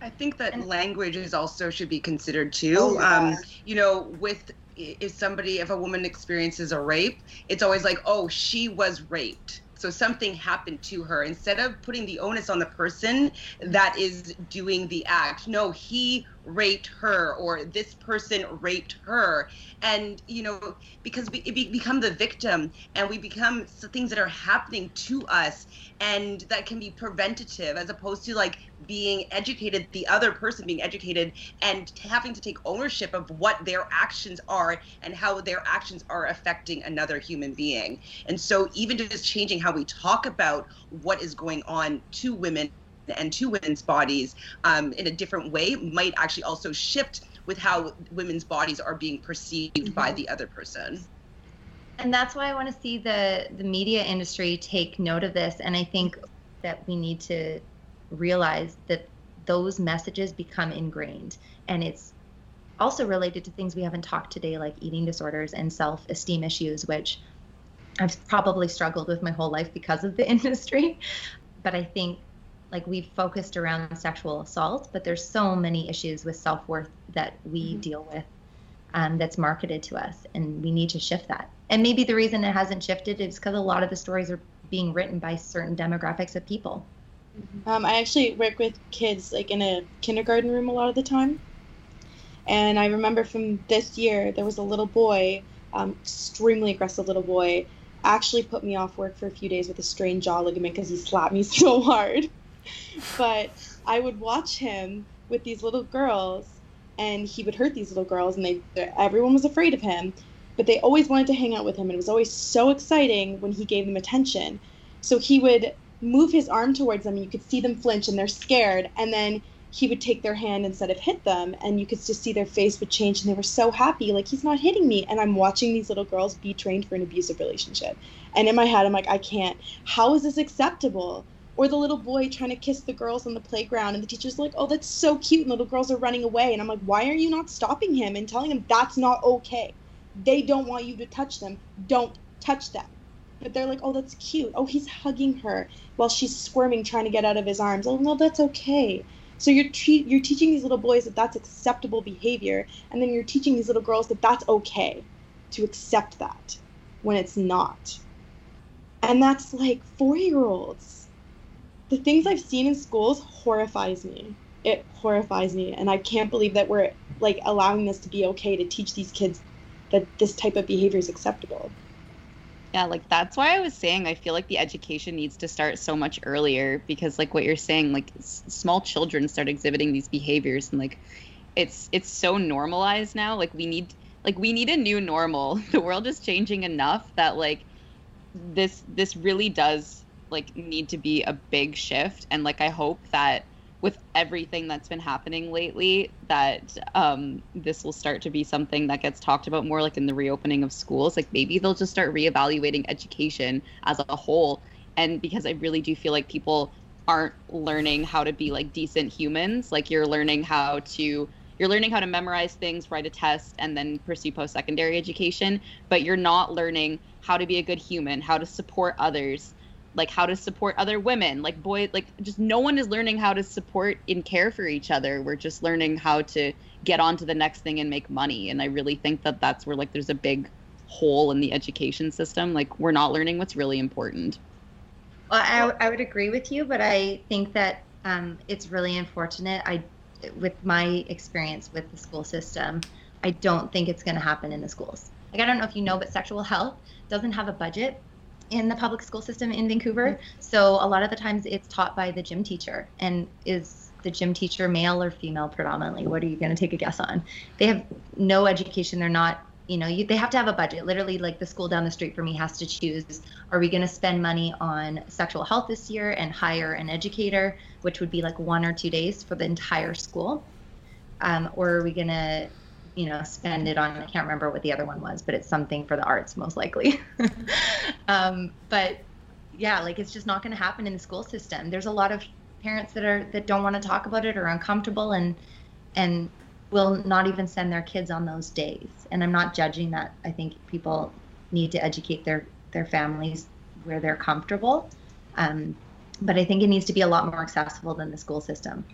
i think that and, language is also should be considered too oh, yeah. um you know with if somebody if a woman experiences a rape it's always like oh she was raped so something happened to her. Instead of putting the onus on the person that is doing the act, no, he raped her or this person raped her. And you know because we, become the victim and we become things that are happening to us and that can be preventative as opposed to like being educated the other person being educated and having to take ownership of what their actions are and how their actions are affecting another human being. And so even just changing how we talk about what is going on to women and to women's bodies um, in a different way might actually also shift with how women's bodies are being perceived mm-hmm. by the other person and that's why i want to see the the media industry take note of this and i think that we need to realize that those messages become ingrained and it's also related to things we haven't talked today like eating disorders and self-esteem issues which i've probably struggled with my whole life because of the industry but i think like we've focused around sexual assault, but there's so many issues with self worth that we mm-hmm. deal with um, that's marketed to us, and we need to shift that. And maybe the reason it hasn't shifted is because a lot of the stories are being written by certain demographics of people. Mm-hmm. Um, I actually work with kids like in a kindergarten room a lot of the time, and I remember from this year there was a little boy, um, extremely aggressive little boy, actually put me off work for a few days with a strained jaw ligament because he slapped me so hard but I would watch him with these little girls, and he would hurt these little girls, and they everyone was afraid of him, but they always wanted to hang out with him, and it was always so exciting when he gave them attention. So he would move his arm towards them, and you could see them flinch, and they're scared, and then he would take their hand instead of hit them and you could just see their face would change and they were so happy like he's not hitting me. And i'm watching these little girls be trained for an abusive relationship. And in my head i'm like i can't. How is this acceptable or the little boy trying to kiss the girls on the playground and the teacher's like oh that's so cute and little girls are running away and i'm like why are you not stopping him and telling him that's not okay? They don't want you to touch them. Don't touch them. But they're like oh that's cute. Oh he's hugging her while she's squirming trying to get out of his arms. Oh no that's okay. So you're you're teaching these little boys that that's acceptable behavior and then you're teaching these little girls that that's okay to accept that when it's not. And that's like four year olds the things I've seen in schools horrifies me. It horrifies me, and I can't believe that we're like allowing this to be okay to teach these kids that this type of behavior is acceptable. Yeah, like that's why I was saying I feel like the education needs to start so much earlier because like what you're saying like s- small children start exhibiting these behaviors and like it's it's so normalized now like we need like we need a new normal. The world is changing enough that like this this really does like need to be a big shift. And like i hope that with everything that's been happening lately that um, this will start to be something that gets talked about more like in the reopening of schools. Like maybe they'll just start reevaluating education as a whole. And because i really do feel like people aren't learning how to be like decent humans. Like you're learning how to you're learning how to memorize things write a test and then pursue post-secondary education. But you're not learning how to be a good human how to support others like how to support other women. Like boy like just no one is learning how to support and care for each other. We're just learning how to get on to the next thing and make money. And i really think that that's where like there's a big hole in the education system. Like we're not learning what's really important. Well i, I would agree with you but i think that um, it's really unfortunate. I with my experience with the school system i don't think it's going to happen in the schools. Like i don't know if you know but sexual health doesn't have a budget in the public school system in Vancouver. So a lot of the times it's taught by the gym teacher and is the gym teacher male or female predominantly? What are you going to take a guess on? They have no education. They're not, you know, you, they have to have a budget. Literally, like the school down the street for me has to choose are we going to spend money on sexual health this year and hire an educator, which would be like one or two days for the entire school? Um, or are we going to you know spend it on i can't remember what the other one was but it's something for the arts most likely. Um, but yeah like it's just not going to happen in the school system. There's a lot of parents that are that don't want to talk about it or uncomfortable and and will not even send their kids on those days. And i'm not judging that. I think people need to educate their their families where they're comfortable. Um, but i think it needs to be a lot more accessible than the school system.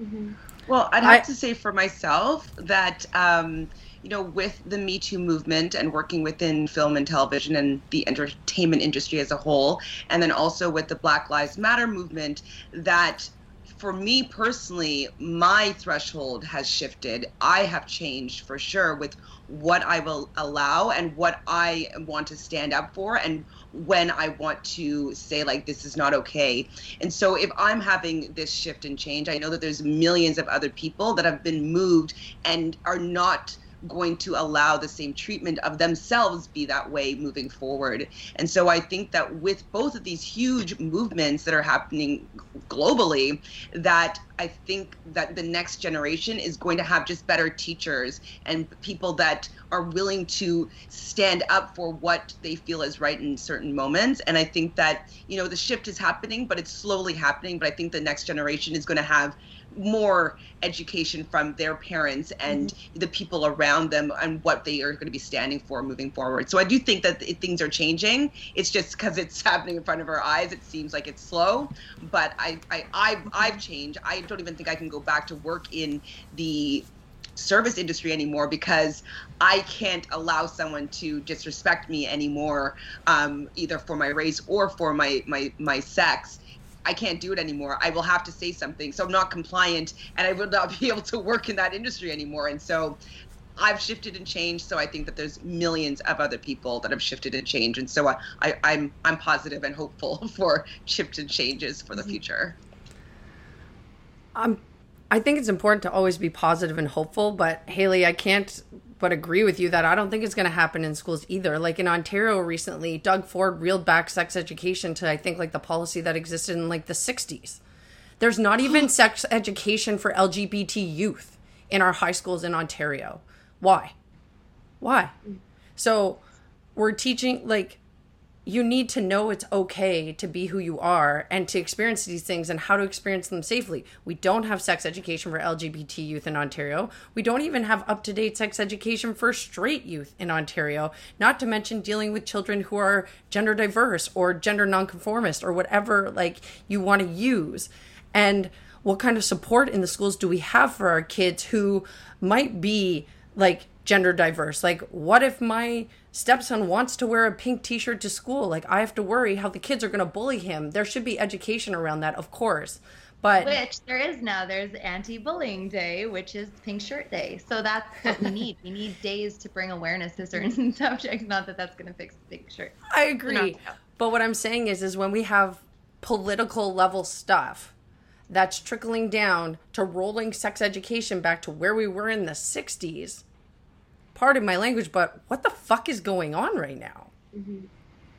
Mm-hmm. Well, I'd have I, to say for myself that, um, you know, with the Me Too movement and working within film and television and the entertainment industry as a whole, and then also with the Black Lives Matter movement, that for me personally, my threshold has shifted. I have changed for sure with what I will allow and what I want to stand up for and when I want to say like this is not okay. And so if I'm having this shift and change, I know that there's millions of other people that have been moved and are not going to allow the same treatment of themselves be that way moving forward. And so I think that with both of these huge movements that are happening globally, that I think that the next generation is going to have just better teachers and people that are willing to stand up for what they feel is right in certain moments. And I think that, you know, the shift is happening, but it's slowly happening. But I think the next generation is going to have more education from their parents and mm-hmm. the people around them and what they are going to be standing for moving forward. So I do think that things are changing. It's just because it's happening in front of our eyes. It seems like it's slow, but I, I, I've, I've changed. I don't even think I can go back to work in the service industry anymore because I can't allow someone to disrespect me anymore, um, either for my race or for my my my sex. I can't do it anymore. I will have to say something. So I'm not compliant and I will not be able to work in that industry anymore. And so I've shifted and changed. So I think that there's millions of other people that have shifted and changed. And so I, I, I'm I'm positive and hopeful for shifted changes for the mm-hmm. future. Um, I think it's important to always be positive and hopeful, but Haley, I can't but agree with you that I don't think it's going to happen in schools either. Like in Ontario recently, Doug Ford reeled back sex education to I think like the policy that existed in like the 60s. There's not even sex education for LGBT youth in our high schools in Ontario. Why? Why? So we're teaching like you need to know it's okay to be who you are and to experience these things and how to experience them safely. We don't have sex education for LGBT youth in Ontario. We don't even have up to date sex education for straight youth in Ontario, not to mention dealing with children who are gender diverse or gender nonconformist or whatever like you want to use. And what kind of support in the schools do we have for our kids who might be like gender diverse? Like, what if my stepson wants to wear a pink t-shirt to school. Like i have to worry how the kids are going to bully him. There should be education around that of course. But which there is now. There's anti-bullying day which is pink shirt day. So that's what we need. We need days to bring awareness to certain subjects. Not that that's going to fix the pink shirt. I agree. But what i'm saying is is when we have political level stuff that's trickling down to rolling sex education back to where we were in the 60s pardon my language, but what the fuck is going on right now? Mm-hmm.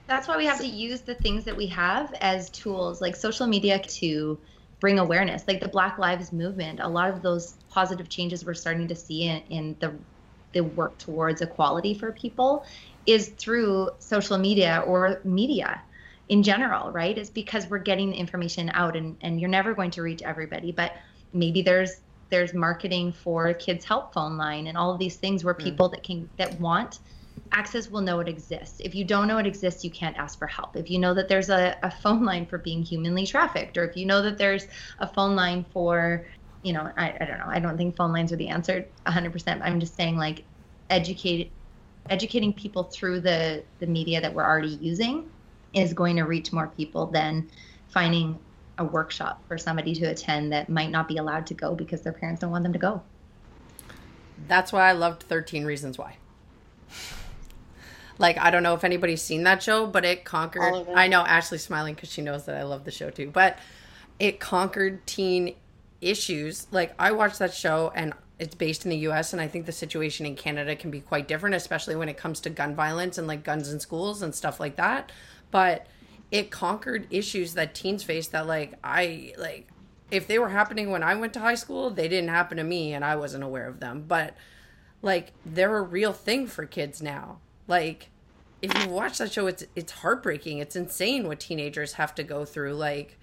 That's why we have to use the things that we have as tools, like social media, to bring awareness. Like the Black Lives Movement, a lot of those positive changes we're starting to see in, in the the work towards equality for people is through social media or media in general, right? Is because we're getting the information out and, and you're never going to reach everybody, but maybe there's there's marketing for kids help phone line and all of these things where mm. people that can that want access will know it exists. If you don't know it exists, you can't ask for help. If you know that there's a, a phone line for being humanly trafficked, or if you know that there's a phone line for, you know, I, I don't know, I don't think phone lines are the answer 100%. I'm just saying, like, educate, educating people through the, the media that we're already using is going to reach more people than finding a workshop for somebody to attend that might not be allowed to go because their parents don't want them to go. That's why I loved 13 Reasons Why. Like I don't know if anybody's seen that show, but it conquered. I know Ashley's smiling because she knows that I love the show too. But it conquered teen issues. Like I watched that show and it's based in the US and I think the situation in Canada can be quite different especially when it comes to gun violence and like guns in schools and stuff like that. But it conquered issues that teens face that like I like if they were happening when I went to high school, they didn't happen to me and I wasn't aware of them. But like they're a real thing for kids now. Like if you watch that show, it's it's heartbreaking. It's insane what teenagers have to go through. Like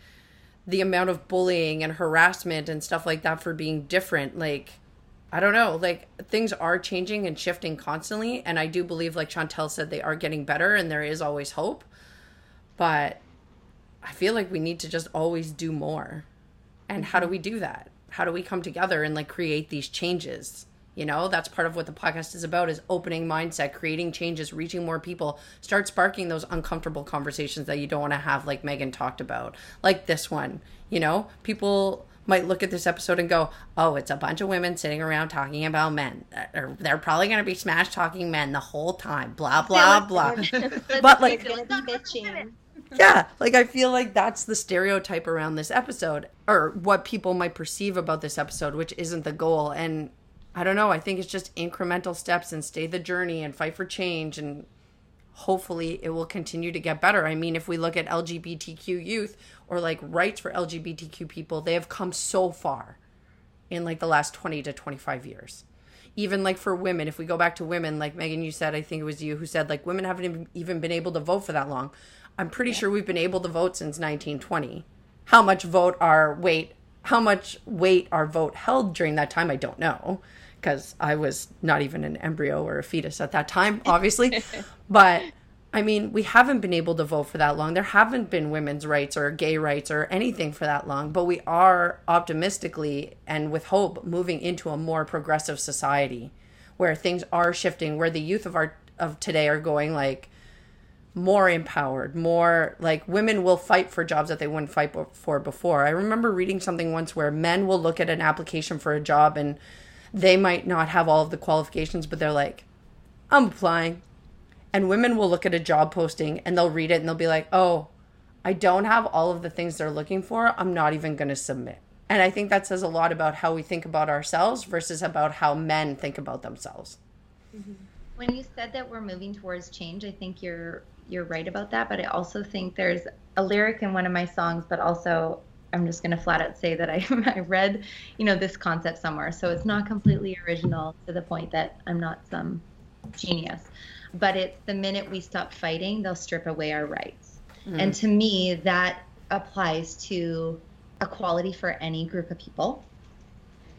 the amount of bullying and harassment and stuff like that for being different. Like I don't know. Like things are changing and shifting constantly, and I do believe, like Chantel said, they are getting better, and there is always hope. But I feel like we need to just always do more. And how do we do that? How do we come together and like create these changes? you know that's part of what the podcast is about is opening mindset creating changes reaching more people start sparking those uncomfortable conversations that you don't want to have like megan talked about like this one you know people might look at this episode and go oh it's a bunch of women sitting around talking about men or they're probably going to be smash talking men the whole time blah blah blah but like yeah like i feel like that's the stereotype around this episode or what people might perceive about this episode which isn't the goal and I don't know. I think it's just incremental steps and stay the journey and fight for change and hopefully it will continue to get better. I mean, if we look at LGBTQ youth or like rights for LGBTQ people, they have come so far in like the last 20 to 25 years. Even like for women, if we go back to women, like Megan, you said, I think it was you who said, like, women haven't even been able to vote for that long. I'm pretty yeah. sure we've been able to vote since 1920. How much vote our weight, how much weight our vote held during that time, I don't know because I was not even an embryo or a fetus at that time, obviously. but I mean, we haven't been able to vote for that long. There haven't been women's rights or gay rights or anything for that long, but we are optimistically and with hope moving into a more progressive society where things are shifting, where the youth of our of today are going like more empowered, more like women will fight for jobs that they wouldn't fight for before. I remember reading something once where men will look at an application for a job and they might not have all of the qualifications, but they're like, I'm applying. And women will look at a job posting and they'll read it and they'll be like, oh, I don't have all of the things they're looking for. I'm not even going to submit. And I think that says a lot about how we think about ourselves versus about how men think about themselves. Mm-hmm. When you said that we're moving towards change, I think you're you're right about that. But I also think there's a lyric in one of my songs, but also I'm just going to flat out say that I, I read, you know, this concept somewhere. So it's not completely original to the point that I'm not some genius. But it's the minute we stop fighting, they'll strip away our rights. Mm. And to me, that applies to equality for any group of people.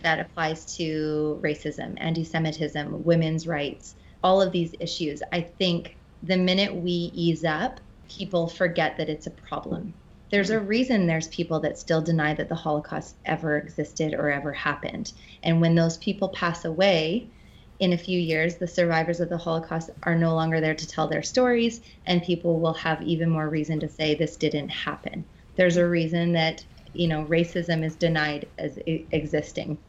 That applies to racism, anti Semitism, women's rights, all of these issues. I think the minute we ease up, people forget that it's a problem there's a reason there's people that still deny that the Holocaust ever existed or ever happened. And when those people pass away, in a few years, the survivors of the Holocaust are no longer there to tell their stories, and people will have even more reason to say this didn't happen. There's a reason that you know racism is denied as existing,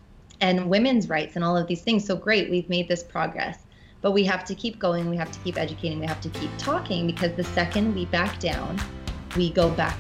and women's rights and all of these things. So great, we've made this progress, but we have to keep going. We have to keep educating. We have to keep talking because the second we back down, we go back